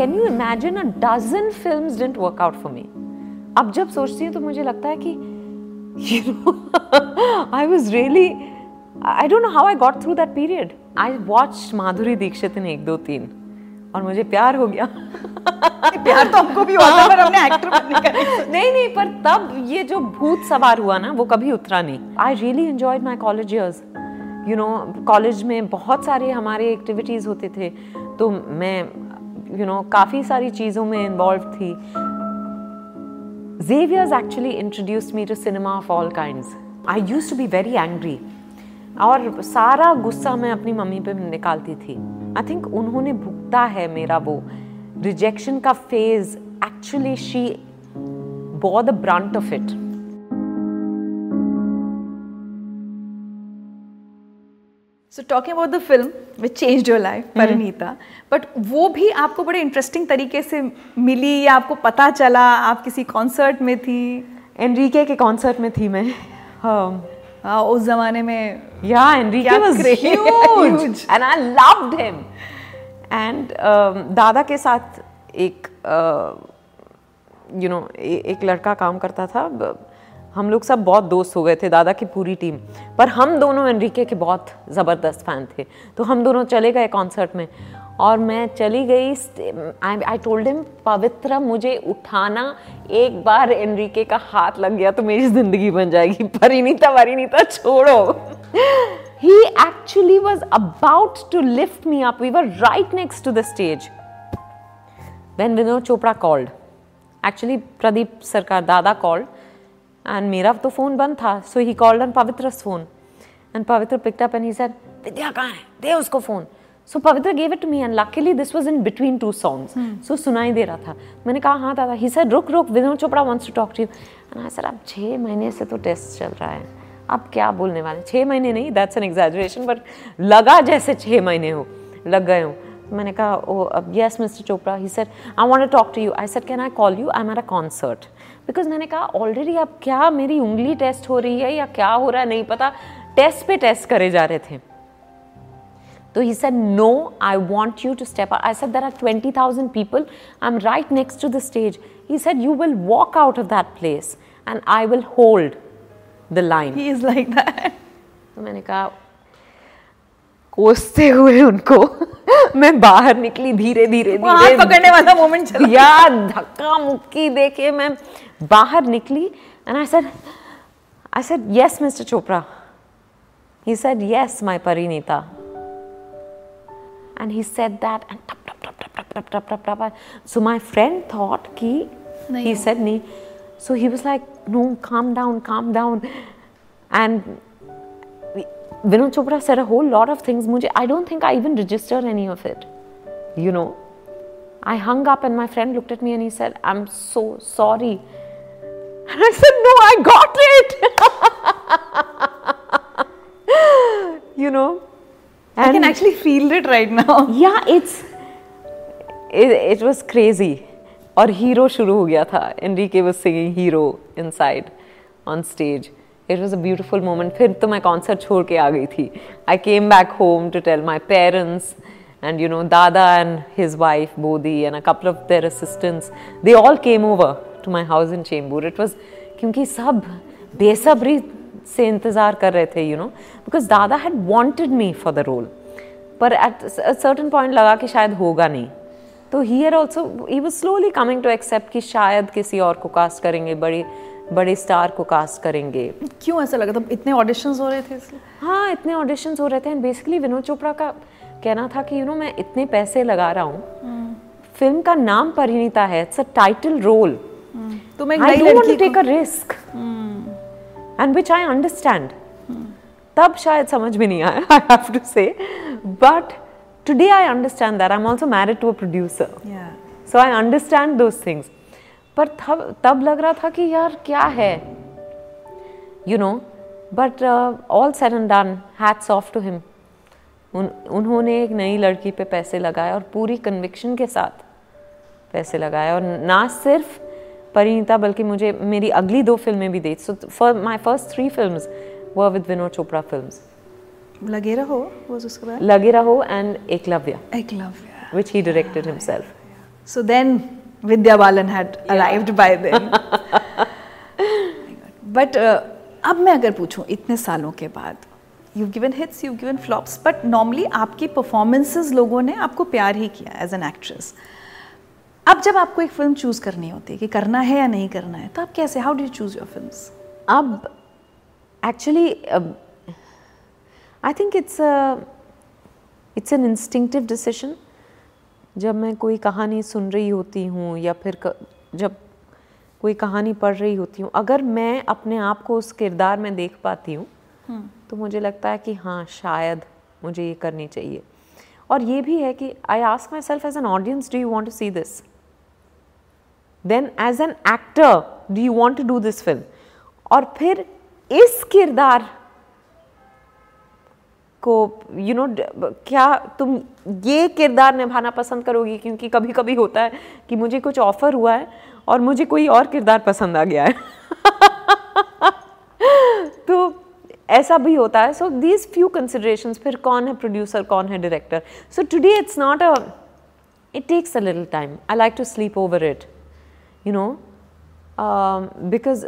Can you imagine a dozen film didn't work out for me अब जब सोचती हूँ तो मुझे लगता है कि you know I was really I don't know how I got through that period I watch Madhuri Dixit in एक दो तीन और मुझे प्यार हो गया। प्यार तो हमको भी होता पर हमने एक्टर बनने का नहीं नहीं पर तब ये जो भूत सवार हुआ ना वो कभी उतरा नहीं। I really enjoyed my college years you know college में बहुत सारे हमारे एक्टिविटीज़ होते थे तो मैं यू नो काफ़ी सारी चीज़ों में इन्वॉल्व थी Xavier's actually introduced me to cinema of all kinds. I used to be very angry. और सारा गुस्सा मैं अपनी मम्मी पे निकालती थी आई थिंक उन्होंने भुगता है मेरा वो रिजेक्शन का phase actually she bore the brunt of it so talking about the film which change your life Parineeta but वो भी आपको बड़े इंटरेस्टिंग तरीके से मिली या आपको पता चला? आप किसी कॉन्सर्ट में थी? एनरीके के कॉन्सर्ट में थी मैं। हाँ हाँ उस जमाने में या Enrique was huge and I loved him and दादा के साथ एक you uh, know you know, एक लड़का काम करता था हम लोग सब बहुत दोस्त हो गए थे दादा की पूरी टीम। पर हम दोनों एनरिके के बहुत ज़बरदस्त फ़ैन थे। तो हम दोनों चले गए कॉन्सर्ट में। और मैं चली गई आई आई टोल्ड हिम पवित्र मुझे उठाना एक बार एनरिके का हाथ लग गया तो मेरी ज़िंदगी बन जाएगी। परिणीता वरिणीता छोड़ो। He actually was about to lift me up. We were right next to the stage. When Vinod Chopra called, actually Pradeep Sarkar Dada called, and मेरा तो फ़ोन बंद था so he called on पवित्र's phone and Pavitra up and he said Vidya कहाँ है दे उसको phone so Pavitra gave it to me and luckily this was in between two songs so सुनाई दे रहा था मैंने कहा हाँ दादा ही सर रुक रुक Vinod Chopra wants to talk to you and said अब छः महीने से तो टेस्ट चल रहा है अब क्या बोलने वाले छः महीने नहीं दैट्स एन एग्जैजरेशन बट लगा जैसे छः महीने हो लग गए हो मैंने कहा ओ अब yes mister Chopra he sir I want to talk to you I sir can I call you I am at a concert because मैंने कहा ऑलरेडी अब क्या मेरी उंगली टेस्ट हो रही है या क्या हो रहा है नहीं पता। टेस्ट पे टेस्ट करे जा रहे थे. तो he said no I want you to step I said there are twenty thousand people I am right next to the stage he said you will walk out of that place and I will hold the line he is like that तो मैंने कहा कोसते हुए उनको। मैं बाहर निकली धीरे धीरे धीरे। पकड़ने वाला मोमेंट चला धक्का मुक्की देखे मैं बाहर निकली and I sir I sir yes mister Chopra he sir yes my Parineeta and he said that so my friend thought कि he said no so he was like no calm down calm down and Vinod Chopra said a whole lot of things. Mujhe, I don't think I even registered any of it. You know, I hung up and my friend looked at me and he said, I'm so sorry. And I said, No, I got it. you know, and I can actually feel it right now. Yeah, it's it, it was crazy. और hero शुरू हो गया था Enrique was singing hero inside on stage It was a beautiful moment फिर तो मैं concert छोड़ के आ गई थी. I came back home to tell my parents and, you know, dada and his wife, bodhi, and a couple of their assistants, they all came over to my house in chembur. It was क्योंकि सब बेसब्री से इंतज़ार कर रहे थे you know because दादा had wanted me for the role पर एट सर्टन पॉइंट लगा कि शायद होगा नहीं तो here also he was slowly coming to accept कि शायद किसी और को कास्ट करेंगे बड़ी बड़े स्टार को कास्ट करेंगे। क्यों ऐसा लगा था? इतने ऑडिशंस हो रहे थे इसलिए। हाँ इतने ऑडिशंस हो रहे थे एंड बेसिकली विनोद चोपड़ा का कहना था कि यू नो मैं इतने पैसे लगा रहा हूँ। फ़िल्म का नाम परिणीता है इट्स अ टाइटल रोल तो मैं I don't want to take a risk and which I understand तब शायद समझ में नहीं आया I have to say but today I understand that I am also married to a producer so I understand those things पर तब तब लग रहा था कि यार क्या है। You know but all said and done hats off to him उन्होंने एक नई लड़की पे पैसे लगाए और पूरी कन्विक्शन के साथ पैसे लगाए। और ना सिर्फ़ परिणीता बल्कि मुझे मेरी अगली दो फ़िल्में भी दी। So for my first three film were with Vinod Chopra film Lage Raho उसके बाद। Lage Raho and Eklavya. Eklavya. Which he directed himself. So then Vidya Balan had yeah. arrived by then. But uh, अब मैं अगर पूछूँ इतने सालों के बाद you given hits you given flops but normally आपकी परफॉर्मेंसेज लोगों ने आपको प्यार ही किया एज एन एक्ट्रेस अब जब आपको एक फ़िल्म चूज़ करनी होती है कि करना है या नहीं करना है तो आप कैसे how do you choose your film अब actually I think it's it's an instinctive decision जब मैं कोई कहानी सुन रही होती हूँ या फिर क, जब कोई कहानी पढ़ रही होती हूँ अगर मैं अपने आप को उस किरदार में देख पाती हूँ हम्म। तो मुझे लगता है कि हाँ शायद मुझे ये करनी चाहिए। और ये भी है कि I ask myself as an audience do you want to see this then as an actor do you want to do this film और फिर इस किरदार को यू you नो know, क्या तुम ये किरदार निभाना पसंद करोगी? क्योंकि कभी कभी होता है कि मुझे कुछ ऑफ़र हुआ है और मुझे कोई और किरदार पसंद आ गया है। तो ऐसा भी होता है। सो दीज फ्यू कंसिडरेशन फिर कौन है प्रोड्यूसर कौन है director so today it's not a it takes a little time I like to sleep over it you know because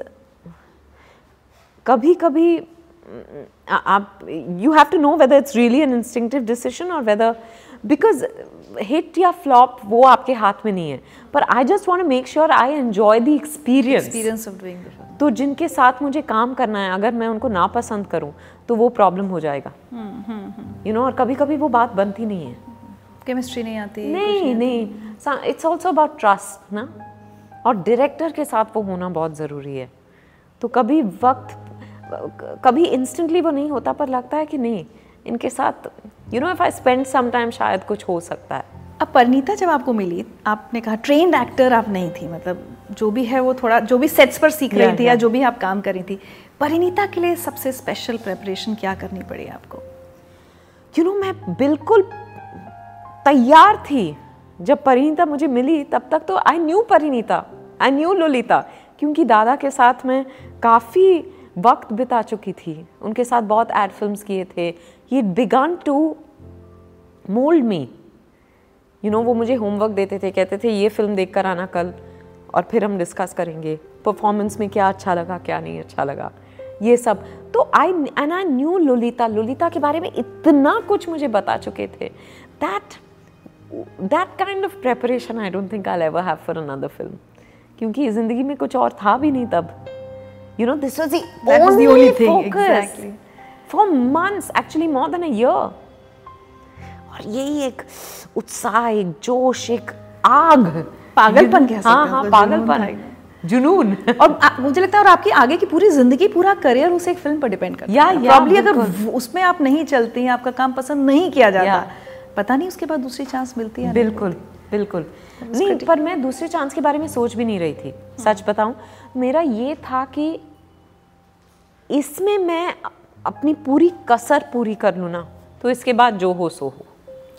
कभी कभी आप you have to know whether it's really an instinctive decision और whether because hit या flop वो आपके हाथ में नहीं है। पर I just want make sure I enjoy the experience experience of doing तो जिनके साथ मुझे काम करना है अगर मैं उनको ना पसंद करूँ तो वो प्रॉब्लम हो जाएगा। You hmm, no hmm, hmm. और कभी कभी वो बात बनती नहीं है। केमिस्ट्री नहीं आती नहीं नहीं इट्स ऑल्सो अबाउट ट्रस्ट ना। और डायरेक्टर के साथ वो होना बहुत ज़रूरी है। तो कभी वक्त कभी इंस्टेंटली वो नहीं होता पर लगता है कि नहीं इनके साथ you know if I spend some time शायद कुछ हो सकता है। अब परिणीता जब आपको मिली आपने कहा ट्रेंड एक्टर आप नहीं थी मतलब जो भी है वो थोड़ा जो भी सेट्स पर सीख रही थी या जो भी आप काम कर रही थी परिणीता के लिए सबसे स्पेशल प्रेपरेशन क्या करनी पड़ी आपको? यू नो मैं बिल्कुल तैयार थी। जब परिणीता मुझे मिली तब तक तो I knew Parineeta I knew Lolita क्योंकि दादा के साथ में काफ़ी वक्त बिता चुकी थी। उनके साथ बहुत एड फिल्म्स किए थे। ये began to mould me you know वो मुझे होमवर्क देते थे, कहते थे, ये फ़िल्म देख कर आना कल और फिर हम डिस्कस करेंगे। परफॉर्मेंस में क्या अच्छा लगा, क्या नहीं अच्छा लगा? ये सब। तो I and I knew Lolita Lolita के बारे में इतना कुछ मुझे बता चुके थे। That that kind of preparation I don't think I ever have for another film क्योंकि ज़िंदगी में कुछ और था भी नहीं तब। You know this was the that only, was the only thing. focus. Exactly. For months actually more than a year. और यही एक उत्साह एक जोश एक आग। पागलपन कह सकते हाँ हाँ पागलपन। जुनून और आ, मुझे लगता है और आपकी आगे की पूरी ज़िंदगी पूरा करियर उस एक फ़िल्म पर डिपेंड करता या, है। प्रॉब्ली अगर उसमें आप नहीं चलती हैं आपका काम पसंद नहीं किया जाता पता नहीं उसके बाद दूसरी चांस मिलती है बिल्कुल बिल्कुल। नहीं पर मैं दूसरे चांस के बारे में सोच भी नहीं रही थी सच बताऊँ। मेरा ये था कि इसमें मैं अपनी पूरी कसर पूरी कर लूँ ना तो इसके बाद जो हो सो हो।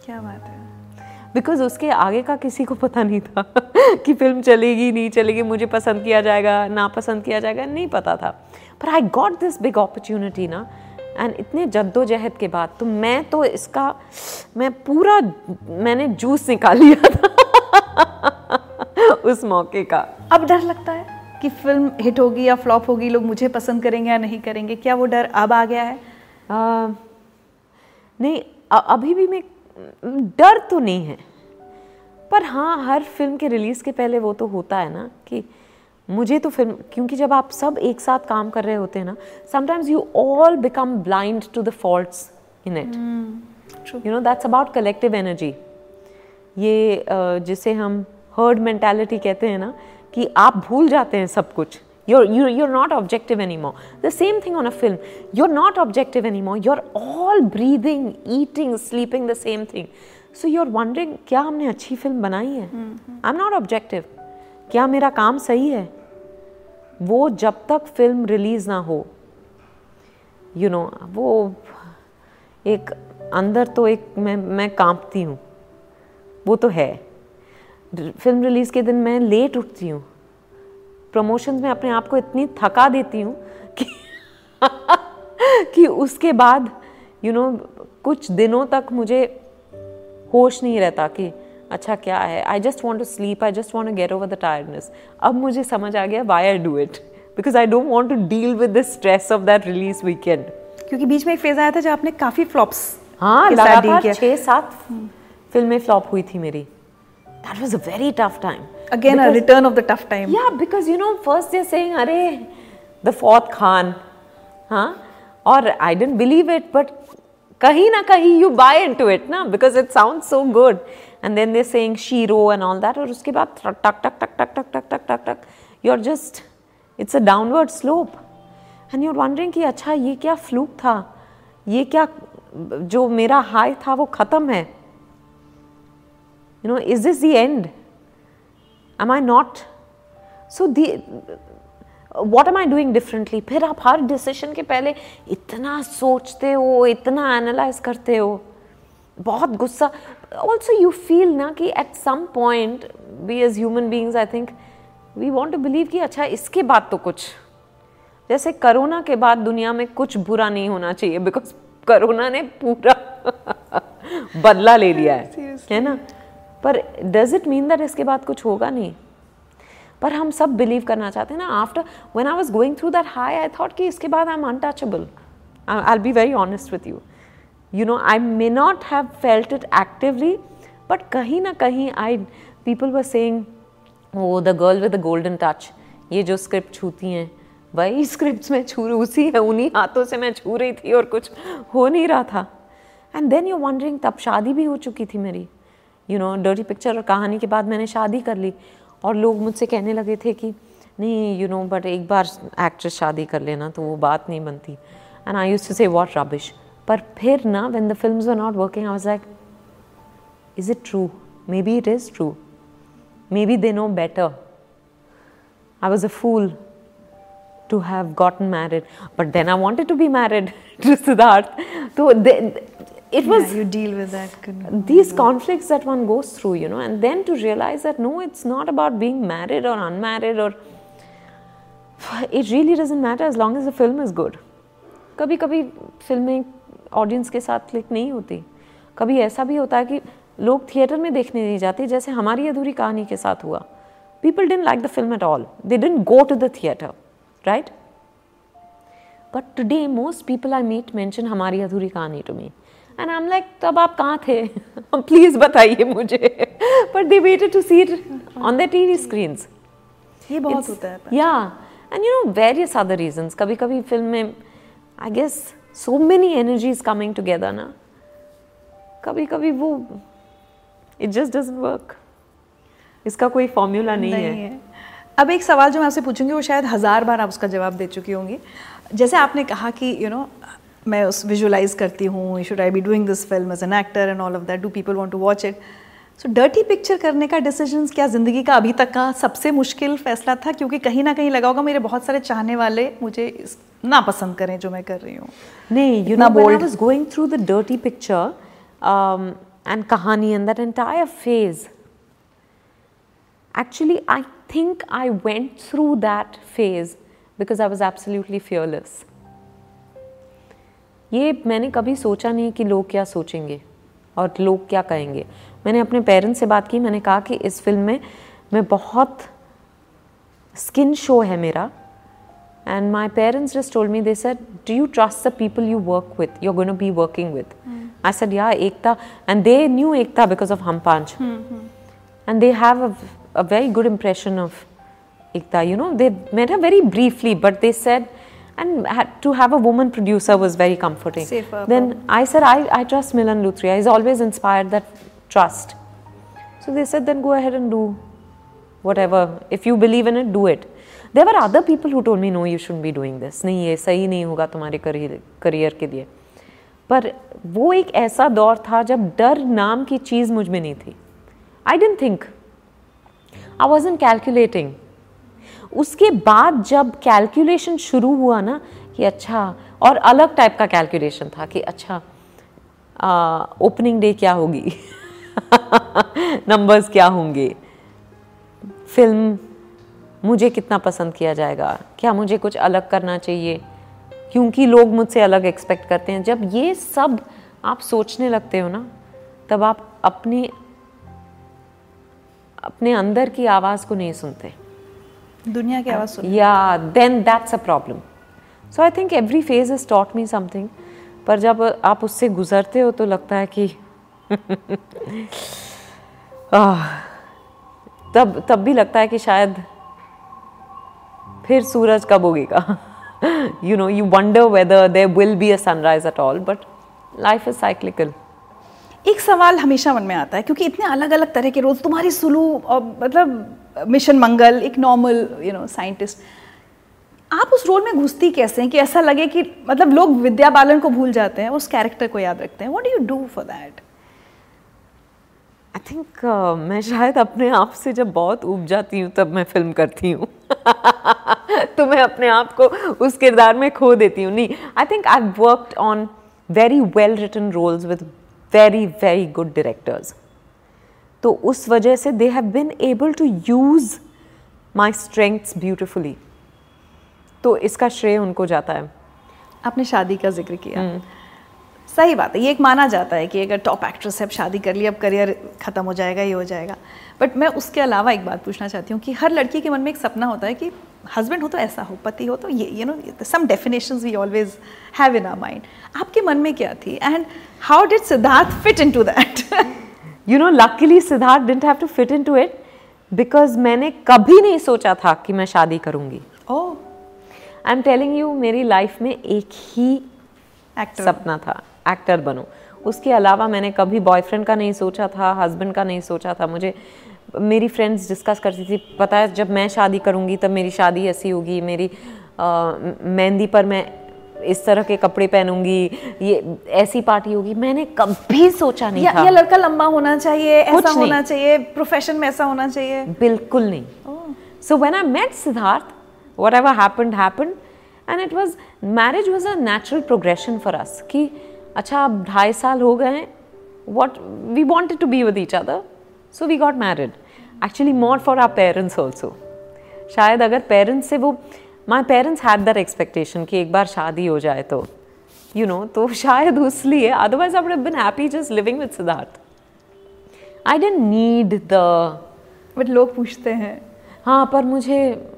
क्या बात है। बिकॉज़ उसके आगे का किसी को पता नहीं था कि फ़िल्म चलेगी नहीं चलेगी मुझे पसंद किया जाएगा ना पसंद किया जाएगा नहीं पता था। पर I got this big opportunity ना एंड इतने जद्दोजहद के बाद तो मैं तो इसका मैं पूरा मैंने जूस निकाल लिया था। उस मौके का। अब डर लगता है कि फ़िल्म हिट होगी या फ्लॉप होगी लोग मुझे पसंद करेंगे या नहीं करेंगे। क्या वो डर अब आ गया है? आ, नहीं अभी भी मैं डर तो नहीं है। पर हाँ हर फ़िल्म के रिलीज़ के पहले वो तो होता है ना कि मुझे तो फ़िल्म क्योंकि जब आप सब एक साथ काम कर रहे होते हैं ना sometimes you all become blind to the faults in it you know that's about collective energy ये जिसे हम हर्ड मेंटालिटी कहते हैं ना कि आप भूल जाते हैं सब कुछ। Your you you're not objective any more the same thing on a film you are not objective any more you are all breathing eating sleeping the same thing so you are wondering क्या हमने अच्छी film बनाई है? I am not objective क्या मेरा काम सही है? वो जब तक फ़िल्म रिलीज़ ना हो यू you नो know, वो एक अंदर तो एक मैं मैं कांपती हूँ। वो तो है। फ़िल्म रिलीज़ के दिन मैं लेट उठती हूँ। प्रमोशंस में अपने आप को इतनी थका देती हूँ कि कि उसके बाद यू you नो know, कुछ दिनों तक मुझे होश नहीं रहता कि अच्छा क्या है। I just want to sleep I just want to get over the tiredness अब मुझे समझ आ गया why I do it because I don't want to deal with the stress of that release weekend क्योंकि बीच में एक फ़ेज़ आया था जब आपने काफ़ी फ्लॉप्स हाँ लगातार छः सात फ़िल्में फ्लॉप हुई थी मेरी। That was a very tough time again return of the tough time या because you know first is saying अरे द फोर्थ खान हाँ और I don't believe it but कहीं ना कहीं यू बाय इन टू इट ना because it sound so good and then they saying shero and all that और उसके बाद टक टक टक टक टक टक टक टक टक you are just it's a downward slope and you are wondering कि अच्छा ये क्या फ्लूक था? ये क्या जो मेरा हाई था वो ख़त्म है? You know is this the end am I not so the what am I doing differently फिर आप हर डिसीशन के पहले इतना सोचते हो, इतना एनालाइज करते हो। बहुत गुस्सा। ऑल्सो यू फील ना कि at some point we as human beings I think we want to believe कि अच्छा इसके बाद तो कुछ। जैसे कोरोना के बाद दुनिया में कुछ बुरा नहीं होना चाहिए बिकॉज़ कोरोना ने पूरा बदला ले लिया है। है ना? पर डज इट मीन दैट इसके बाद कुछ होगा नहीं? पर हम सब बिलीव करना चाहते हैं ना after when I was going through that high I thought कि इसके बाद I am untouchable I be very honest with you you know I may not have felt it actively but कहीं ना कहीं I people were saying oh the girl with the golden touch ये जो script छूती हैं, वही script में छू, उसी है, उन्हीं हाथों से मैं छू रही थी और कुछ हो नहीं रहा था. एंड देन यू वंडरिंग तब शादी भी हो चुकी थी मेरी। यू नो डर्टी पिक्चर और कहानी के बाद मैंने शादी कर ली। और लोग मुझसे कहने लगे थे कि, नहीं यू नो बट एक बार एक्ट्रेस शादी कर लेना तो वो बात नहीं बनती। And I use to say what rubbish पर फिर ना when the film are not working I was like is it true maybe it is true maybe they know better I was a fool to have gotten married. But then i wanted to be married, to siddharth. So it was yeah, you deal with that these conflicts that one goes through you know and then to realize that no it's not about being married or unmarried or it really doesn't matter as long as the film is good कभी कभी फ़िल्में audience के साथ click नहीं होती कभी ऐसा भी होता है कि लोग थिएटर में देखने नहीं जाते जैसे हमारी अधूरी कहानी के साथ हुआ people didn't like the film at all they didn't go to the theatre right but today most people I meet mention Hamari Adhuri Kahani to me and I am like तब आप कहाँ थे? प्लीज़ बताइए मुझे। But they waited to see it on the TV screen ये बहुत होता है या and you know various other reasons कभी कभी फ़िल्म में I guess so many energies coming together ना। कभी कभी वो इट जस्ट डजेंट वर्क इसका कोई फॉर्मूला नहीं, नहीं है, है। अब एक सवाल जो मैं आपसे पूछूँगी वो शायद हज़ार बार आप उसका जवाब दे चुकी होंगी। जैसे आपने कहा कि यू you नो know, मैं उस विजुलाइज करती हूँ should I be doing this film as an actor and all of that do people want to watch it so Dirty Picture करने का डिसीज़न क्या ज़िंदगी का अभी तक का सबसे मुश्किल फैसला था? क्योंकि कहीं ना कहीं लगा होगा मेरे बहुत सारे चाहने वाले मुझे ना पसंद करें जो मैं कर रही हूँ। नहीं you know I was going through the Dirty Picture and Kahaani and that entire phase actually i think i went through that phase because i was absolutely fearless. ये मैंने कभी सोचा नहीं कि लोग क्या सोचेंगे और लोग क्या कहेंगे। मैंने अपने पेरेंट्स से बात की मैंने कहा कि इस फ़िल्म में मैं बहुत स्किन शो है मेरा। And my parents just told me they sir do you trust the people you work with you gonna be working with I said yeah Ekta and they knew Ekta because of Hum Paanch and they have a very good impression of Ekta you know they met her very briefly but they said and had, to have a woman producer was very comforting. Safer. Then I said, I, I trust Milan Luthria. He's always inspired that trust. So they said, then go ahead and do whatever. If you believe in it, do it. There were other people who told me, no, you shouldn't be doing this. नहीं ये सही नहीं होगा तुम्हारे career career के लिए पर वो एक ऐसा दौर था जब डर नाम की चीज़ मुझ में नहीं थी I don't think I was calculating उसके बाद जब कैलकुलेशन शुरू हुआ ना कि अच्छा और अलग टाइप का कैलकुलेशन था कि अच्छा ओपनिंग डे क्या होगी? नंबर्स क्या होंगे? फ़िल्म मुझे कितना पसंद किया जाएगा? क्या मुझे कुछ अलग करना चाहिए? क्योंकि लोग मुझसे अलग एक्सपेक्ट करते हैं। जब ये सब आप सोचने लगते हो ना, तब आप अपनी, अपने अंदर की आवाज़ को नहीं सुनते। दुनिया की आवाज़ सुन yeah then that's a problem so I think every phase is taught me something पर जब आप उससे गुजरते हो तो लगता है कि तब तब भी लगता है कि शायद फिर सूरज कब उगेगा? You know you wonder whether there will be a sunrise at all but life is cyclical एक सवाल हमेशा मन में आता है क्योंकि इतने अलग अलग तरह के रोल तुम्हारी सुलू और मतलब मिशन मंगल एक नॉर्मल यू नो साइंटिस्ट आप उस रोल में घुसती कैसे हैं कि ऐसा लगे कि मतलब लोग विद्या बालन को भूल जाते हैं उस कैरेक्टर को याद रखते हैं? What do you do for that I think uh, मैं शायद अपने आप से जब बहुत उब जाती हूँ तब मैं फ़िल्म करती हूँ। तो मैं अपने आप को उस किरदार में खो देती हूँ। नहीं I think I worked on very well written roles with very very good directors तो उस वजह से they have been able to use my strengths beautifully तो इसका श्रेय उनको जाता है। आपने शादी का ज़िक्र किया। सही बात है ये एक माना जाता है कि अगर टॉप एक्ट्रेस है अब शादी कर ली अब करियर ख़त्म हो जाएगा ये हो जाएगा। बट मैं उसके अलावा एक बात पूछना चाहती हूँ कि हर लड़की के मन में एक सपना होता है कि हस्बैंड हो तो ऐसा हो पति हो तो ये you know some definition we always have in our mind आपके मन में क्या थी? And how did Siddharth fit in to that you know luckily Siddharth didn't have to fit in to it because मैंने कभी नहीं सोचा था कि मैं शादी करूँगी। Oh I am telling you मेरी लाइफ में एक ही एक्टर सपना था एक्टर बनो। उसके अलावा मैंने कभी बॉयफ्रेंड का नहीं सोचा था हस्बैंड का नहीं सोचा था। मुझे मेरी फ्रेंड्स डिस्कस करती थी पता है जब मैं शादी करूँगी तब मेरी शादी ऐसी होगी मेरी मेहंदी पर मैं इस तरह के कपड़े पहनूँगी ये ऐसी पार्टी होगी मैंने कभी सोचा नहीं या, था। या लड़का लंबा होना चाहिए ऐसा होना चाहिए प्रोफेशन में ऐसा होना चाहिए। बिल्कुल नहीं। So when I met Siddharth whatever happened and it was marriage was a natural progression for us कि अच्छा अब ढाई साल हो गए हैं what we wanted to be with each other so we got married actually more for our parents also शायद अगर पेरेंट्स से वो my parents had that expectation कि एक बार शादी हो जाए तो यू नो तो शायद उसलिए otherwise I would been happy just living with Siddharth I didn't need the but लोग पूछते हैं। हाँ पर मुझे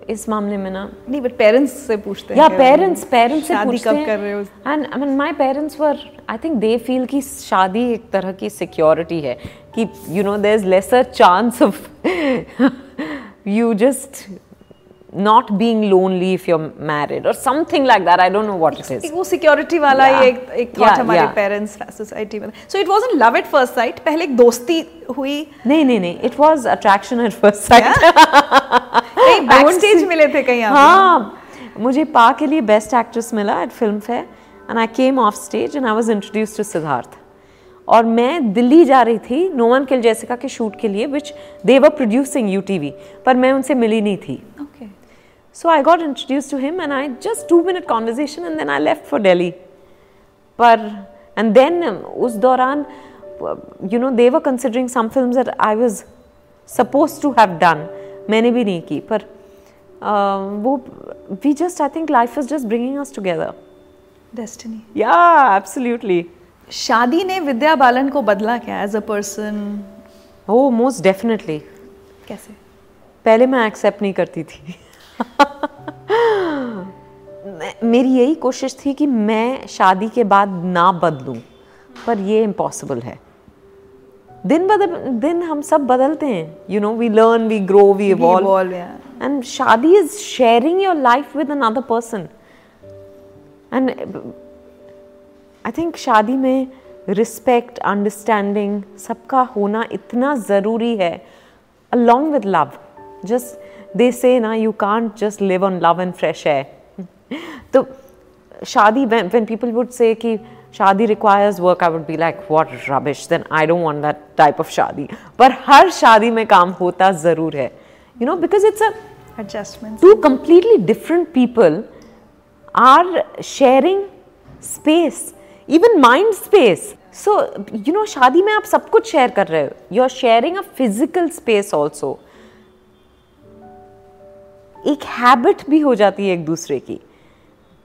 इस मामले में ना नहीं बट पेरेंट्स से पूछते हैं या पेरेंट्स पेरेंट्स से पूछते कब कर रहे हो? And I mean my parents were I think they feel कि शादी एक तरह की सिक्योरिटी है कि you know there is lesser chance of you just not being lonely if you're married or something like that. I don't know what it is. वो security वाला Yeah. एक एक थॉट Yeah, हमारे yeah. पेरेंट्स सोसाइटी में so it wasn't love at first sight पहले एक दोस्ती हुई। नहीं नहीं नहीं it was attraction at first sight कहीं स्टेज मिले थे कहीं आप? हाँ मुझे पा के लिए बेस्ट एक्ट्रेस मिला at Filmfare and I came off stage and I was introduce to Siddharth और मैं दिल्ली जा रही थी नो वन किल जैसिका के शूट के लिए विच देवर प्रोड्यूसिंग यू पर मैं उनसे मिली नहीं थी। So I got introduce to him and I just two minute conversation and then I left for Delhi पर एंड देन उस दौरान you know they were considering some film I was suppose to have done मैंने भी नहीं की पर वो we just I think life is just bringing us together destiny yeah absolutely शादी ने विद्या बालन को बदला क्या as a person oh most definitely कैसे पहले मैं एक्सेप्ट नहीं करती थी मेरी यही कोशिश थी कि मैं शादी के बाद ना बदलूं पर ये इम्पॉसिबल है। दिन ब दिन हम सब बदलते हैं you know we learn we grow we evolve and shaadi is sharing your life with another person and I think शादी में रिस्पेक्ट अंडरस्टैंडिंग सबका होना इतना ज़रूरी है along with love just they say ना you can't just live on love and fresh है तो shaadi when people would say कि shaadi requires work I would be like what rubbish then I don't want that type of shaadi. पर हर शादी में काम होता ज़रूर है। You know because it's a two completely different people are sharing space even mind space so you know शादी में आप सब कुछ शेयर कर रहे हो। You are sharing a physical space also एक हैबिट भी हो जाती है एक दूसरे की.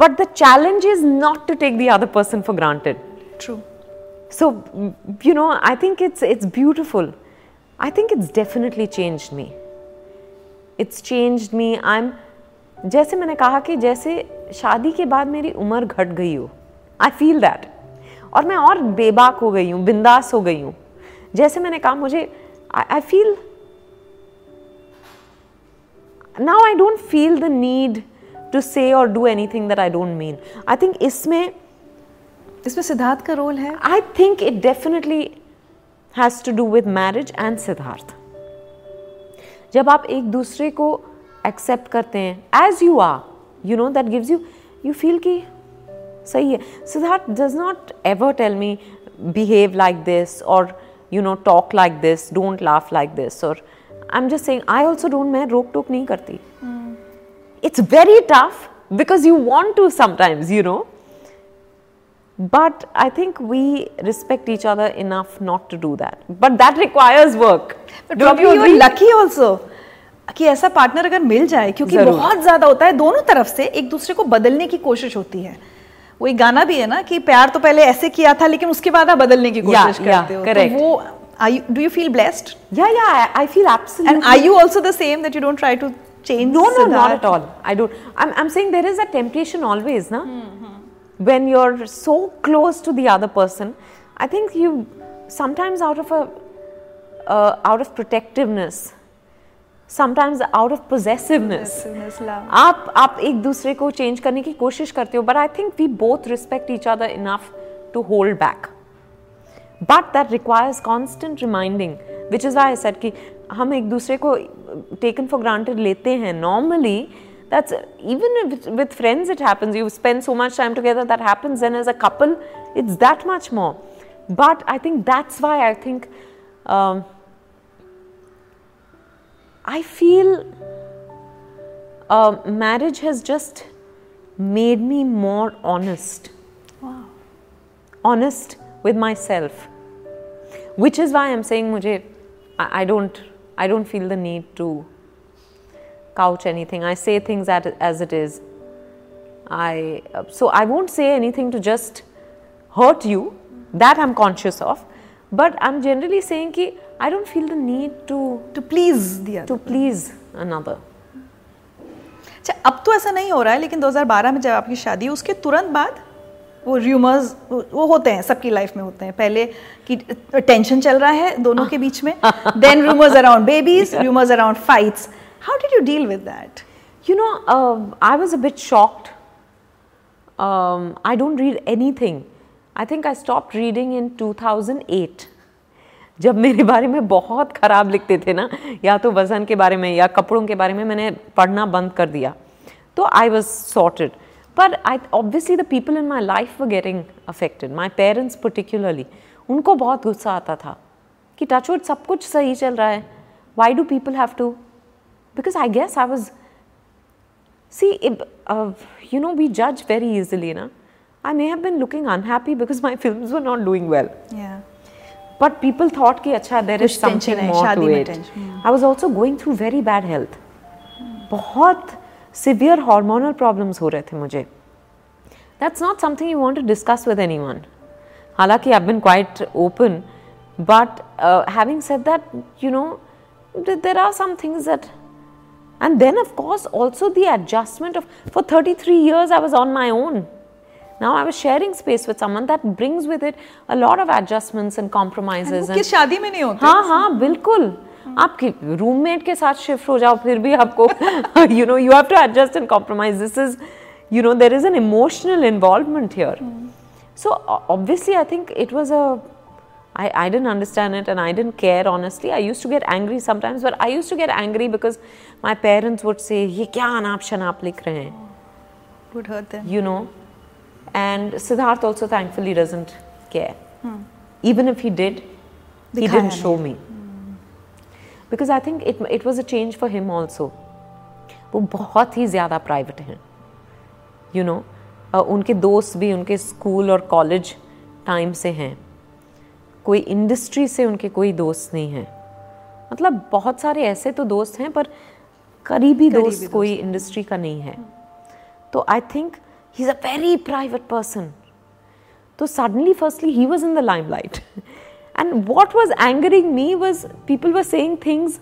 But the challenge is not to take the other person for granted true so you know i think it's it's beautiful. I think it's definitely change me it's change me I am जैसे मैंने कहा कि जैसे शादी के बाद मेरी उम्र घट गई हो आई फील दैट और मैं और बेबाक हो गई हूँ बिंदास हो गई हूँ. जैसे मैंने कहा मुझे I feel now I don't feel the need to say और do anything that I don't mean I think इसमें इसमें सिद्धार्थ का रोल है I think it definitely has to do with marriage and Siddharth जब आप एक दूसरे को एक्सेप्ट करते हैं as you are you know that gives you you feel कि सही है Siddharth does not ever tell me behave like this or you know talk like this don't laugh like this I am just saying I also don't मैं रोक टोक नहीं करती। It's very tough because you want to sometimes you know but I think we respect each other enough not to do that but that requires work lucky also कि ऐसा partner अगर मिल जाए क्योंकि बहुत ज़्यादा होता है दोनों तरफ़ से एक दूसरे को बदलने की कोशिश होती है। वही गाना भी है ना कि प्यार तो पहले ऐसे किया था लेकिन उसके बाद आप बदलने की कोशिश करते हो। तो वो Do you feel blessed yeah yeah I, I feel absolutely and I you also the same that you don't try to change No, no, not at all. I don't. I'm, I'm saying there is a temptation always, na? When you're so close to the other person, I think you sometimes out of a uh, out of protectiveness, sometimes out of possessiveness. आप आप एक दूसरे को change करने की कोशिश करते हो but I think we both respect each other enough to hold back But that requires constant reminding which is why set कि हम एक दूसरे को टेकन फॉर ग्रांटेड लेते हैं normally that's even with friends it happens you spend so much time together that happens and as a couple it's that much more but I think that's why I think I feel uh, marriage has just made me more honest. Wow. Honest with myself. Which is why am saying मुझे I don't I don't feel the need to couch anything I say things at as it is I so I won't say anything to just hurt you that I am conscious of but I am generally saying कि I don't feel the need to to please to please another अच्छा अब तो ऐसा नहीं हो रहा है लेकिन 2012 में जब आपकी शादी उसके तुरंत बाद वो र्यूमर्स वो होते हैं सबकी लाइफ में होते हैं पहले कि टेंशन चल रहा है दोनों के बीच में then rumours around babies rumours around fights how did you deal with that know, um, I was a bit shocked. Um, I don't read anything. I think I stopped reading in 2008. जब मेरे बारे में बहुत ख़राब लिखते थे ना या तो वज़न के बारे में या कपड़ों के बारे में मैंने पढ़ना बंद कर दिया तो आई वॉज़ सॉर्टेड पर I obviously the people in my life were getting affected my parents particularly उनको बहुत गुस्सा आता था कि टच वुड सब कुछ सही चल रहा है। Why do people have to because I guess I was see you know we जज वेरी इजिली ना I may have been looking unhappy because my film were not doing well but people thought कि अच्छा there is something I was also going through very bad health बहुत severe hormonal problems हो रहे थे मुझे. That's not something you want to discuss with anyone. हालाँकि I've been quite open, but uh, having said that, you know, th- there are some things that and then, of course, also the adjustment of for 33 years, I was on my own. Now I was sharing space with someone that brings with it a lot of adjustments and compromises. And, किस शादी में नहीं होते हाँ हाँ बिल्कुल आपके roommate के साथ शिफ्ट हो जाओ फिर भी आपको you know you have to adjust and compromise this is you know there is an emotional involvement here so obviously I think it was a I, I didn't understand it and I didn't care honestly. I used to get angry sometimes, but I used to get angry because my parents would say, ये क्या अनाप शनाप लिख रहे हैं would hurt them you know. And Siddharth also thankfully doesn't care. Hmm. Even if he did, he didn't show me. Because I think it it was a change for him also. वो बहुत ही ज़्यादा private हैं। You no उनके दोस्त भी उनके school और college time से हैं। कोई इंडस्ट्री से उनके कोई दोस्त नहीं हैं। मतलब बहुत सारे ऐसे तो दोस्त हैं पर करीबी दोस्त कोई इंडस्ट्री का नहीं है। तो I think he is a very private person तो suddenly firstly he was in the limelight And what was angering me was people were saying things,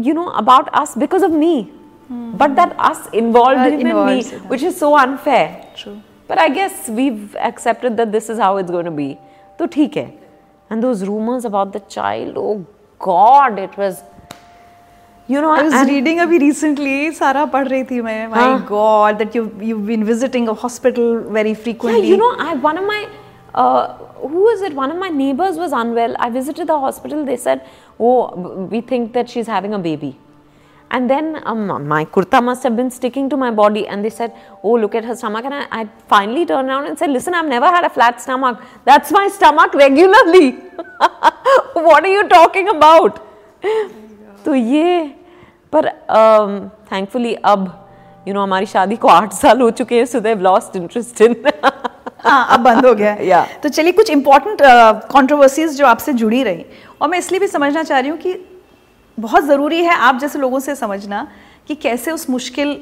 you know, about us because of me. But that us involved Uh, him in involves me, in which is so unfair. True. But I guess we've accepted that this is how it's going to be. तो ठीक है. And those rumors about the child, oh God, it was, you know, I was and- reading अभी recently सारा पढ़ रही थी मैं my हाँ. god that you you've been visiting a hospital very frequently Yeah, you know, I one of my uh, who is it? One of my neighbors was unwell. I visited the hospital. They said, "Oh, we think that she's having a baby." And then um, my kurta must have been sticking to my body, and they said, "Oh, look at her stomach." And I, I finally turned around and said, "Listen, I've never had a flat stomach. That's my stomach regularly. what are you talking about?" तो ये पर thankfully अब you know हमारी शादी को आठ साल हो चुके हैं सो दे लॉस्ट इंटरेस्ट इन हाँ अब बंद हो गया है। Yeah. तो चलिए कुछ इंपॉर्टेंट कंट्रोवर्सीज जो आपसे जुड़ी रही। और मैं इसलिए भी समझना चाह रही हूँ कि बहुत ज़रूरी है आप जैसे लोगों से समझना कि कैसे उस मुश्किल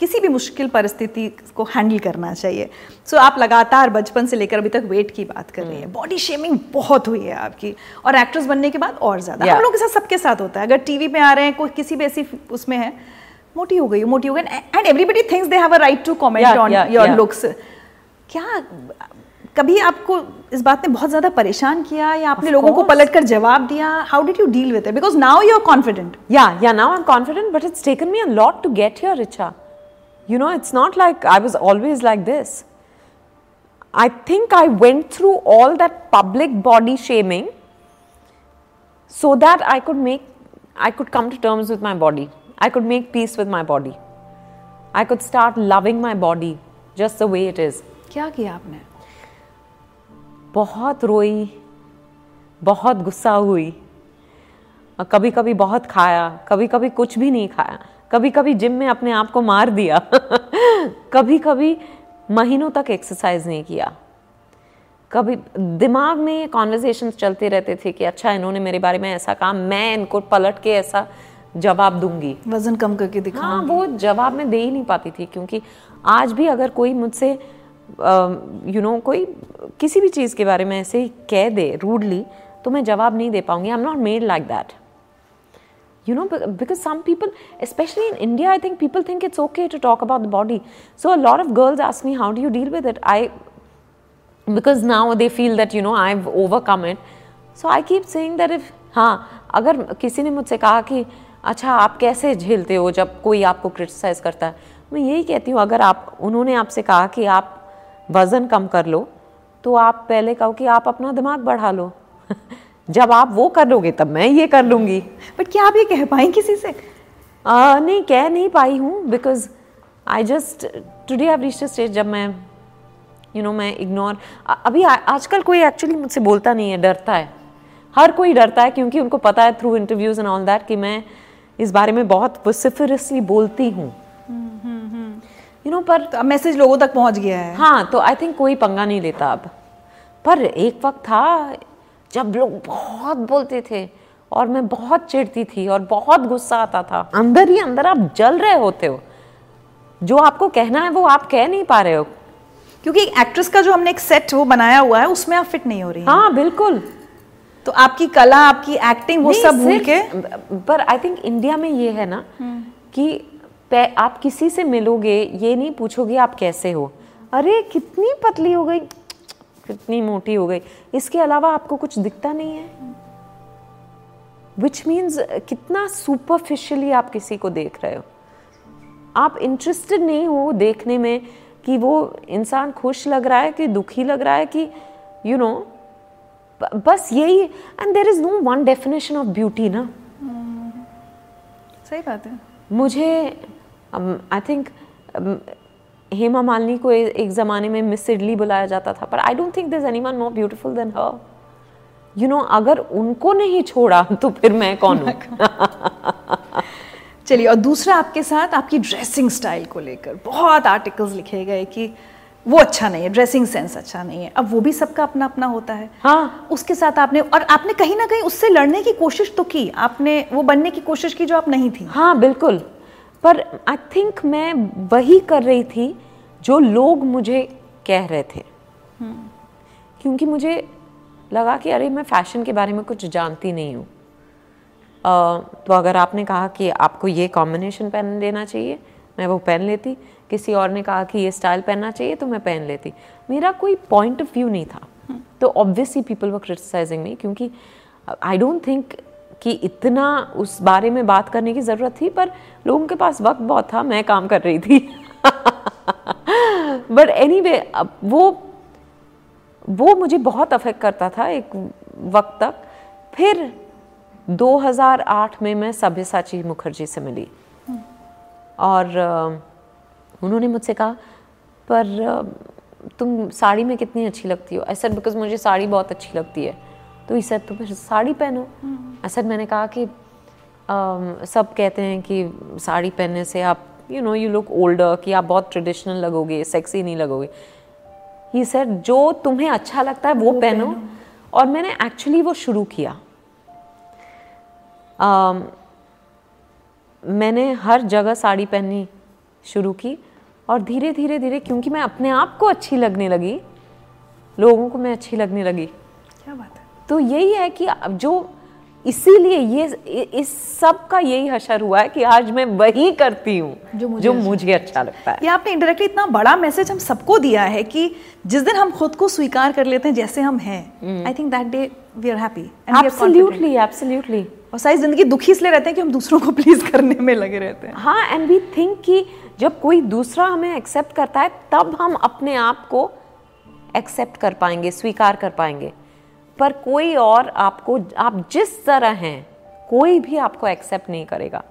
किसी भी मुश्किल परिस्थिति को हैंडल करना चाहिए। सो so, आप लगातार बचपन से लेकर अभी तक वेट की बात कर रही है। बॉडी शेमिंग बहुत हुई है आपकी। और एक्ट्रेस बनने के बाद और ज़्यादा। Yeah. हम लोग के साथ सबके साथ होता है। अगर टीवी में आ रहे हैं कोई किसी भी ऐसी उसमें है मोटी हो गई मोटी हो गई। And everybody thinks they have a right to comment on your looks क्या कभी आपको इस बात ने बहुत ज़्यादा परेशान किया या आपने लोगों को पलट कर जवाब दिया? How did you deal with because now you are confident yeah yeah now I am confident but it's taken me a lot to get your Richa you know it's not like I was always like this I think I went through all that public body shaming so that I could make I could come to terms with my body I could make peace with my body I could start loving my body just the way it is क्या किया आपने? बहुत रोई बहुत गुस्सा हुई कभी कभी बहुत खाया कभी कभी कुछ भी नहीं खाया कभी कभी जिम में अपने आप को मार दिया कभी कभी महीनों तक एक्सरसाइज नहीं किया कभी दिमाग में ये कॉन्वर्जेशन चलते रहते थे कि अच्छा इन्होंने मेरे बारे में ऐसा कहा मैं इनको पलट के ऐसा जवाब दूँगी। वज़न कम करके दिखा हाँ वो जवाब मैं दे ही नहीं पाती थी क्योंकि आज भी अगर कोई मुझसे यू नो कोई किसी भी चीज़ के बारे में ऐसे ही कह दे रूडली तो मैं जवाब नहीं दे पाऊँगी। I am not made like that you know because some people specially in India I think people think it's okay to talk about the body so a lot of girls ask me how do you deal with it I because now they feel that you know I have overcome it so I keep saying that if हाँ अगर किसी ने मुझसे कहा कि अच्छा आप कैसे झेलते हो जब कोई आपको क्रिटिसाइज करता है? मैं यही कहती हूँ, अगर आप, उन्होंने आपसे कहा कि आप वज़न कम कर लो तो आप पहले कहो कि आप अपना दिमाग बढ़ा लो। जब आप वो कर लोगे तब मैं ये कर लूँगी। बट क्या आप ये कह पाएँ किसी से? आ, नहीं कह नहीं पाई हूँ because I just today I reach stage जब मैं यू you नो know, मैं इग्नोर अभी आ, आजकल कोई एक्चुअली मुझसे बोलता नहीं है डरता है। हर कोई डरता है क्योंकि उनको पता है through interviews and all that कि मैं इस बारे में बहुत वसिफरसली बोलती हूँ। यू नो पर मैसेज लोगों तक पहुँच गया है। हाँ तो आई थिंक कोई पंगा नहीं लेता अब। पर एक वक्त था जब लोग बहुत बोलते थे और मैं बहुत चिढ़ती थी और बहुत गुस्सा आता था। अंदर ही अंदर आप जल रहे होते हो। जो आपको कहना है वो आप कह नहीं पा रहे हो। क्योंकि एक एक्ट्रेस का जो हमने एक सेट वो बनाया हुआ है उसमें आप फिट नहीं हो रही हैं। बिल्कुल। तो आपकी कला आपकी एक्टिंग वो सब भूल के पर आई थिंक इंडिया में ये है ना कि पे- आप किसी से मिलोगे ये नहीं पूछोगे आप कैसे हो। अरे कितनी पतली हो गई। कितनी मोटी हो गई। इसके अलावा आपको कुछ दिखता नहीं है। विच मीन्स कितना सुपरफिशियली आप किसी को देख रहे हो। आप इंटरेस्टेड नहीं हो देखने में कि वो इंसान खुश लग रहा है कि दुखी लग रहा है कि यू you नो know, बस यही। And there is no one definition of beauty ना? सही बात है। मुझे आई थिंक हेमा मालिनी को ए- एक ज़माने में मिस इडली बुलाया जाता था पर I don't think this anyone more beautiful than her you know अगर उनको नहीं छोड़ा तो फिर मैं कौन हूँ? चलिए और दूसरा आपके साथ आपकी ड्रेसिंग स्टाइल को लेकर बहुत आर्टिकल्स लिखे गए कि वो अच्छा नहीं है ड्रेसिंग सेंस अच्छा नहीं है। अब वो भी सबका अपना अपना होता है। हाँ। उसके साथ आपने और आपने कहीं ना कहीं उससे लड़ने की कोशिश तो की आपने वो बनने की कोशिश की जो आप नहीं थी। हाँ बिल्कुल। पर आई थिंक मैं वही कर रही थी जो लोग मुझे कह रहे थे। क्योंकि मुझे लगा कि अरे मैं फ़ैशन के बारे में कुछ जानती नहीं हूँ। तो अगर आपने कहा कि आपको ये कॉम्बिनेशन पहन लेना चाहिए मैं वो पहन लेती। किसी और ने कहा कि ये स्टाइल पहनना चाहिए तो मैं पहन लेती। मेरा कोई पॉइंट ऑफ़ व्यू नहीं था। तो obviously people were criticising me क्योंकि आई डोंट थिंक कि इतना उस बारे में बात करने की ज़रूरत थी, पर लोगों के पास वक्त बहुत था, मैं काम कर रही थी। बट एनी वे वो वो मुझे बहुत अफेक्ट करता था एक वक्त तक। फिर 2008 में मैं सभ्यसाची मुखर्जी से मिली। और उन्होंने मुझसे कहा, पर तुम साड़ी में कितनी अच्छी लगती हो? ऐसा बिकॉज़ मुझे साड़ी बहुत अच्छी लगती है। तो इस तो फिर साड़ी पहनो. ऐसा मैंने कहा कि आ, सब कहते हैं कि साड़ी पहनने से आप you know you look older कि आप बहुत ट्रेडिशनल लगोगे सेक्सी नहीं लगोगे। ही सर जो तुम्हें अच्छा लगता है वो, वो पहनो। और मैंने एक्चुअली वो शुरू किया। Um, मैंने हर जगह साड़ी पहननी शुरू की और धीरे धीरे धीरे क्योंकि मैं अपने आप को अच्छी लगने लगी लोगों को मैं अच्छी लगने लगी। क्या बात है। तो यही है कि जो इसीलिए ये इस सब का यही हशर हुआ है कि आज मैं वही करती हूँ जो मुझे जो मुझे अच्छा लगता है। ये आपने इंडायरेक्टली इतना बड़ा मैसेज हम सबको दिया है कि जिस दिन हम खुद को स्वीकार कर लेते हैं जैसे हम हैं I think that day we are happy absolutely absolutely और सारी ज़िंदगी दुखी इसलिए रहते हैं कि हम दूसरों को प्लीज़ करने में लगे रहते हैं। हाँ एंड वी थिंक कि जब कोई दूसरा हमें एक्सेप्ट करता है तब हम अपने आप को एक्सेप्ट कर पाएँगे स्वीकार कर पाएँगे। पर कोई और आपको आप जिस तरह हैं कोई भी आपको एक्सेप्ट नहीं करेगा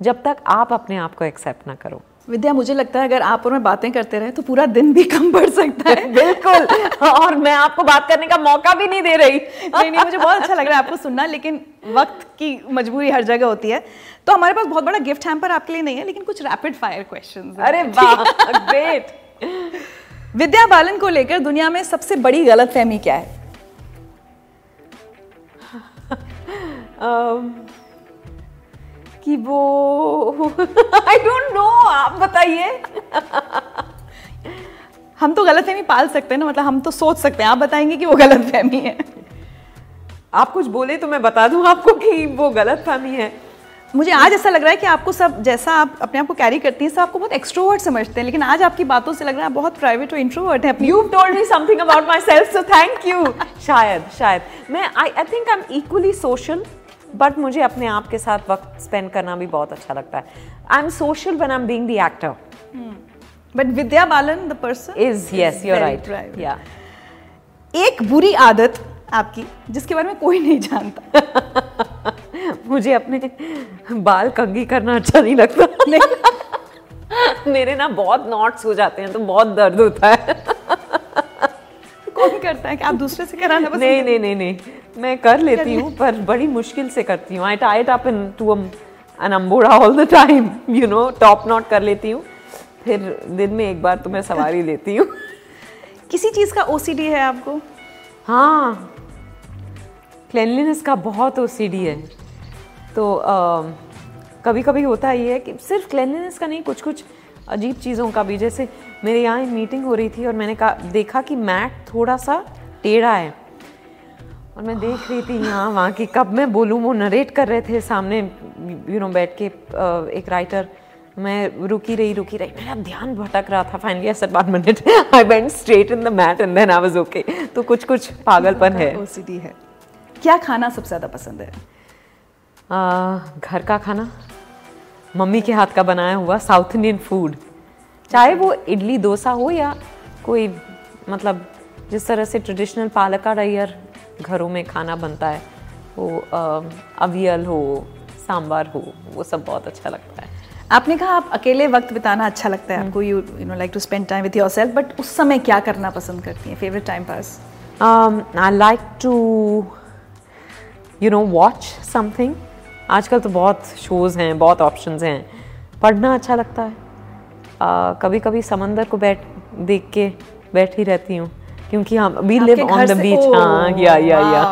जब तक आप अपने आप को एक्सेप्ट ना करो। विद्या मुझे लगता है अगर आप और मैं बातें करते रहे तो पूरा दिन भी कम पड़ सकता है। बिल्कुल। और मैं आपको बात करने का मौका भी नहीं दे रही। नहीं नहीं मुझे बहुत अच्छा लग रहा है आपको सुनना लेकिन वक्त की मजबूरी हर जगह होती है। तो हमारे पास बहुत बड़ा गिफ्ट हैम्पर आपके लिए नहीं है लेकिन कुछ रैपिड फायर क्वेश्चन अरे ग्रेट विद्या बालन को लेकर दुनिया में सबसे बड़ी गलत क्या है? कि वो आई डोंट नो आप बताइए। हम तो गलत फहमी पाल सकते हैं ना मतलब हम तो सोच सकते हैं। आप बताएँगे कि वो गलत फहमी है। आप कुछ बोले तो मैं बता दूँ आपको कि वो गलत फहमी है। मुझे आज ऐसा लग रहा है कि आपको सब जैसा आप अपने आप को कैरी करती हैं सब आपको बहुत एक्सट्रोवर्ट समझते हैं लेकिन आज आपकी बातों से लग रहा है बहुत प्राइवेट और इंट्रोवर्ट है you told me something about myself so thank you शायद शायद। मैं I I think I am equally social but मुझे अपने आप के साथ वक्त स्पेंड करना भी बहुत अच्छा लगता है। I am social one I am being the actor but Vidya Balan the person is yes you're right या एक बुरी आदत आपकी जिसके बारे में कोई नहीं जानता। मुझे अपने बाल कंगी करना अच्छा नहीं लगता। नहीं। मेरे ना बहुत नॉट्स हो जाते हैं तो बहुत दर्द होता है। कौन करता है? कि आप दूसरे से कराना नहीं नहीं नहीं नहीं। मैं कर लेती हूँ पर बड़ी मुश्किल से करती हूँ। I tight up into an अम्बोड़ा all the time you know top knot कर लेती हूँ। फिर दिन में एक बार तो मैं सवारी लेती हूँ। किसी चीज़ का ओसीडी है आपको? हाँ। क्लेनलीनेस का बहुत ओसीडी है। तो आ, कभी कभी होता ही है कि सिर्फ़ क्लेनलीनेस का नहीं कुछ कुछ अजीब चीज़ों का भी। जैसे मेरे यहाँ एक मीटिंग हो रही थी और मैंने कहा देखा कि मैट थोड़ा सा टेढ़ा है। और मैं देख रही थी यहाँ वहाँ की कब मैं बोलूँ वो नरेट कर रहे थे सामने यू नो बैठ के एक राइटर मैं रुकी रही रुकी रही मेरा ध्यान भटक रहा था। Finally I said minute I went straight in the mat and then I was okay तो कुछ कुछ पागलपन है। ओसीडी है। क्या खाना सबसे ज़्यादा पसंद है? आ, घर का खाना? मम्मी के हाथ का बनाया हुआ साउथ इंडियन फ़ूड चाहे वो इडली डोसा हो या कोई मतलब जिस तरह से ट्रेडिशनल पालका रैयर घरों में खाना बनता है वो अवियल हो सांबार हो वो सब बहुत अच्छा लगता है। आपने कहा आप अकेले वक्त बिताना अच्छा लगता है। आपको you you know like to spend time with yourself but उस समय क्या करना पसंद करती हैं? Favourite time pass I like to you know watch something आजकल तो बहुत शोज़ हैं बहुत ऑप्शंस हैं। पढ़ना अच्छा लगता है। uh, कभी कभी समंदर को बैठ देख के बैठी रहती हूँ। क्योंकि हम we live on the beach हाँ या या या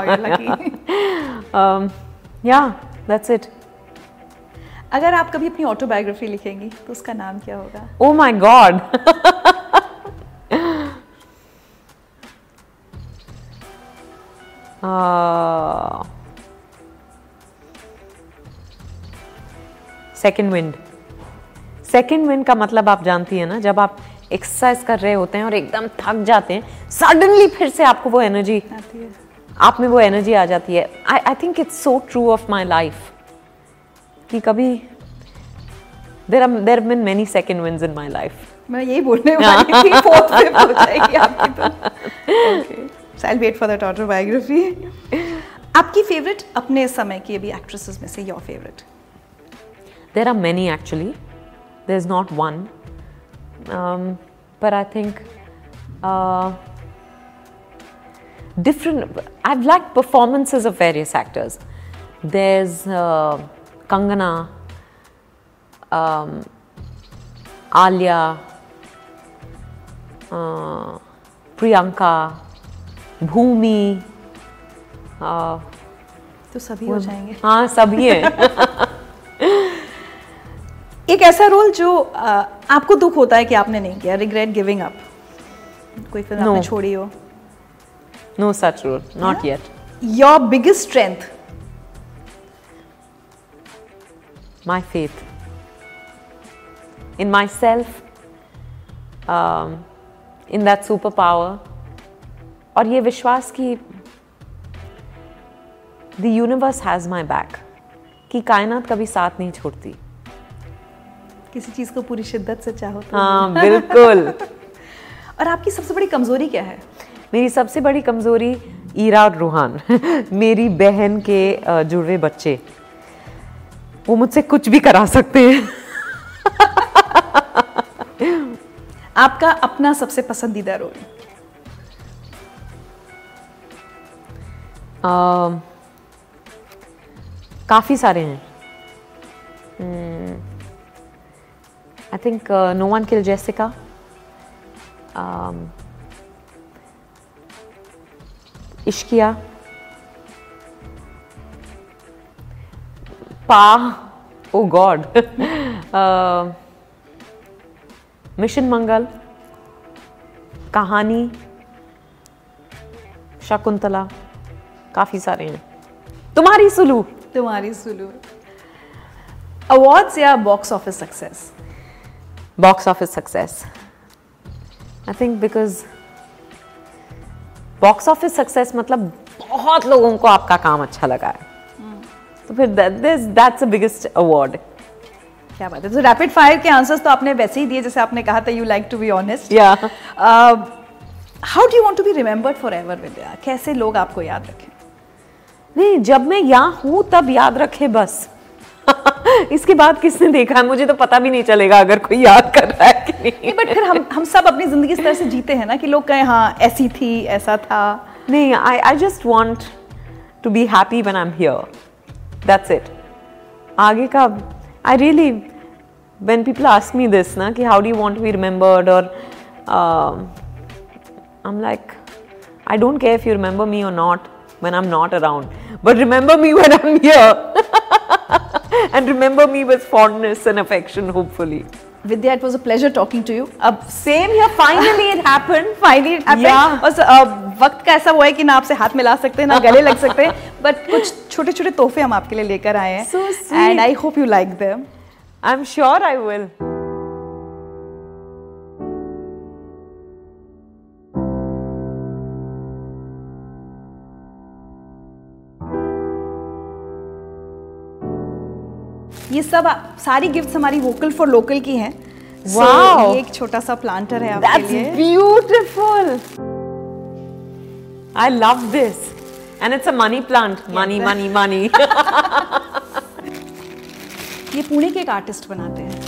या दैट्स इट अगर आप कभी अपनी ऑटोबायोग्राफी लिखेंगी तो उसका नाम क्या होगा? ओ my god second wind second wind का मतलब आप जानती है ना जब आप एक्सरसाइज कर रहे होते हैं और एकदम थक जाते हैं सडनली फिर से आपको वो एनर्जी आप में वो एनर्जी आ जाती है। I I think it's so true of my life कि कभी there are there been many second winds in my life मैं यही बोलने वाली थी फोर्थ फिफ्थ हो जाएगी आपकी तो। Okay so I wait for that autobiography आपकी फेवरेट अपने समय की अभी एक्ट्रेसेस में से your favourite There are many actually. There's not one. Um, but I think uh, different. I've liked performances of various actors. There's uh, Kangana, um, Alia, uh, Priyanka, Bhumi. Uh, तो सभी हो जाएंगे हाँ सभी हैं एक ऐसा रोल जो आ, आपको दुख होता है कि आपने नहीं किया रिग्रेट गिविंग अप कोई फ़िल्म No. आपने छोड़ी हो? No such role not yet. Your biggest strength my faith. In myself, um, in that superpower, और ये विश्वास कि the universe has my back, कि कायनात कभी साथ नहीं छोड़ती। किसी चीज़ को पूरी शिद्दत से चाहो तो। हाँ बिल्कुल। और आपकी सबसे बड़ी कमज़ोरी क्या है? मेरी सबसे बड़ी कमज़ोरी ईरा और रूहान। मेरी बहन के जुड़वे बच्चे। वो मुझसे कुछ भी करा सकते हैं। आपका अपना सबसे पसंदीदा रोल? काफ़ी सारे हैं। I think no one kill Jessica Ishqiya Paa oh god mission मंगल कहानी शकुंतला काफ़ी सारे हैं। तुम्हारी सुलू। तुम्हारी सुलू। अवार्ड्स या box office success box office success I think because box office success मतलब बहुत लोगों को आपका काम अच्छा लगा है। तो फिर दैट्स द बिगेस्ट अवार्ड क्या बात है? तो रैपिड फायर के आंसर्स तो आपने वैसे ही दिए जैसे आपने कहा था you like to be honest या how do you want to be remembered forever Vidya कैसे लोग आपको याद रखें? नहीं जब मैं यहाँ हूँ तब याद रखे बस। इसके बाद किसने देखा है? मुझे तो पता भी नहीं चलेगा अगर कोई याद कर रहा है कि नहीं। बट फिर हम हम सब अपनी ज़िंदगी इस तरह से जीते हैं ना कि लोग कहें हाँ ऐसी थी ऐसा था। नहीं I I just want to be happy one I am that's it आगे का I really when people ask me this ना कि how do want be remembered और I am like I don't care if you remember me और not when I am not around but remember me when I am here and remember me with fondness and affection hopefully. Vidya it was a pleasure talking to you अब same here. Finally it happened. Finally it Yeah. Happened बस uh, वक्त का ऐसा हुआ है कि ना आपसे हाथ मिला सकते हैं ना गले लग सकते हैं बट कुछ छोटे छोटे तोहफे हम आपके लिए लेकर आए हैं। So sweet. And I hope you like them I'm sure I will. ये सब सारी गिफ्ट्स हमारी वोकल फॉर लोकल की हैं So, Wow. ये एक छोटा सा प्लांटर है आपके That's लिए beautiful. I love this. And it's a money plant. Money, Yes. money, money. ये पुणे के एक आर्टिस्ट बनाते हैं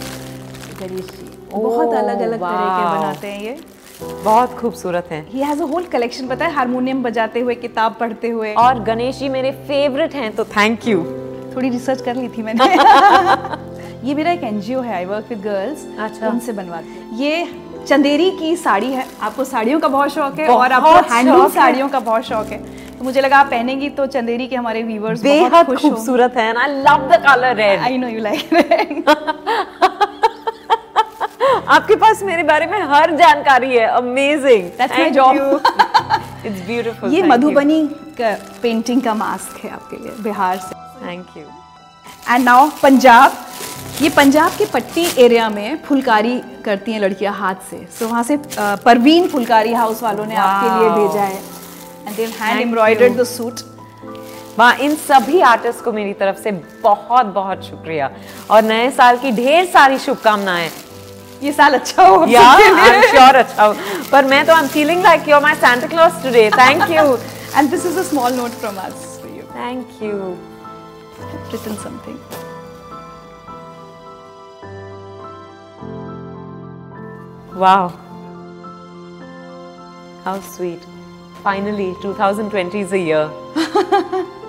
गणेश जी बहुत अलग अलग तरह के बनाते हैं ये बहुत खूबसूरत है he has a whole collection पता है हारमोनियम बजाते हुए किताब पढ़ते हुए और गणेश जी मेरे फेवरेट हैं तो थैंक यू थोड़ी रिसर्च कर ली थी मैंने। ये मेरा एक एनजीओ है आई वर्क विद गर्ल्स अच्छा। उनसे बनवाती ये चंदेरी की साड़ी है। आपको साड़ियों का बहुत शौक है और आपको हैंडलूम। साड़ियों का बहुत शौक है। तो मुझे लगा आप पहनेंगी तो चंदेरी के हमारे व्यूवर्स बहुत बेहद खूबसूरत है I love the colour red I know you like आपके पास मेरे बारे में हर जानकारी है। Amazing That's my job. It's beautiful ये मधुबनी का पेंटिंग का मास्क है आपके लिए बिहार से। Thank you and now Punjab ये पंजाब के पट्टी एरिया में फुलकारी करती हैं लड़कियाँ हाथ से। सो so, वहाँ से परवीन फुलकारी हाउस वालों ने आपके लिए भेजा है। And they hand embroidered the suit वाह इन सभी आर्टिस्ट को मेरी तरफ़ से बहुत बहुत शुक्रिया। और नए साल की ढेर सारी शुभकामनाएँ। ये साल अच्छा हो या आई एम श्योर अच्छा हो पर मैं तो I am feeling like you are my Santa Claus today thank you And this is a small note from us for you. Thank you Written something. Wow. How sweet. Finally, 2020 is a year.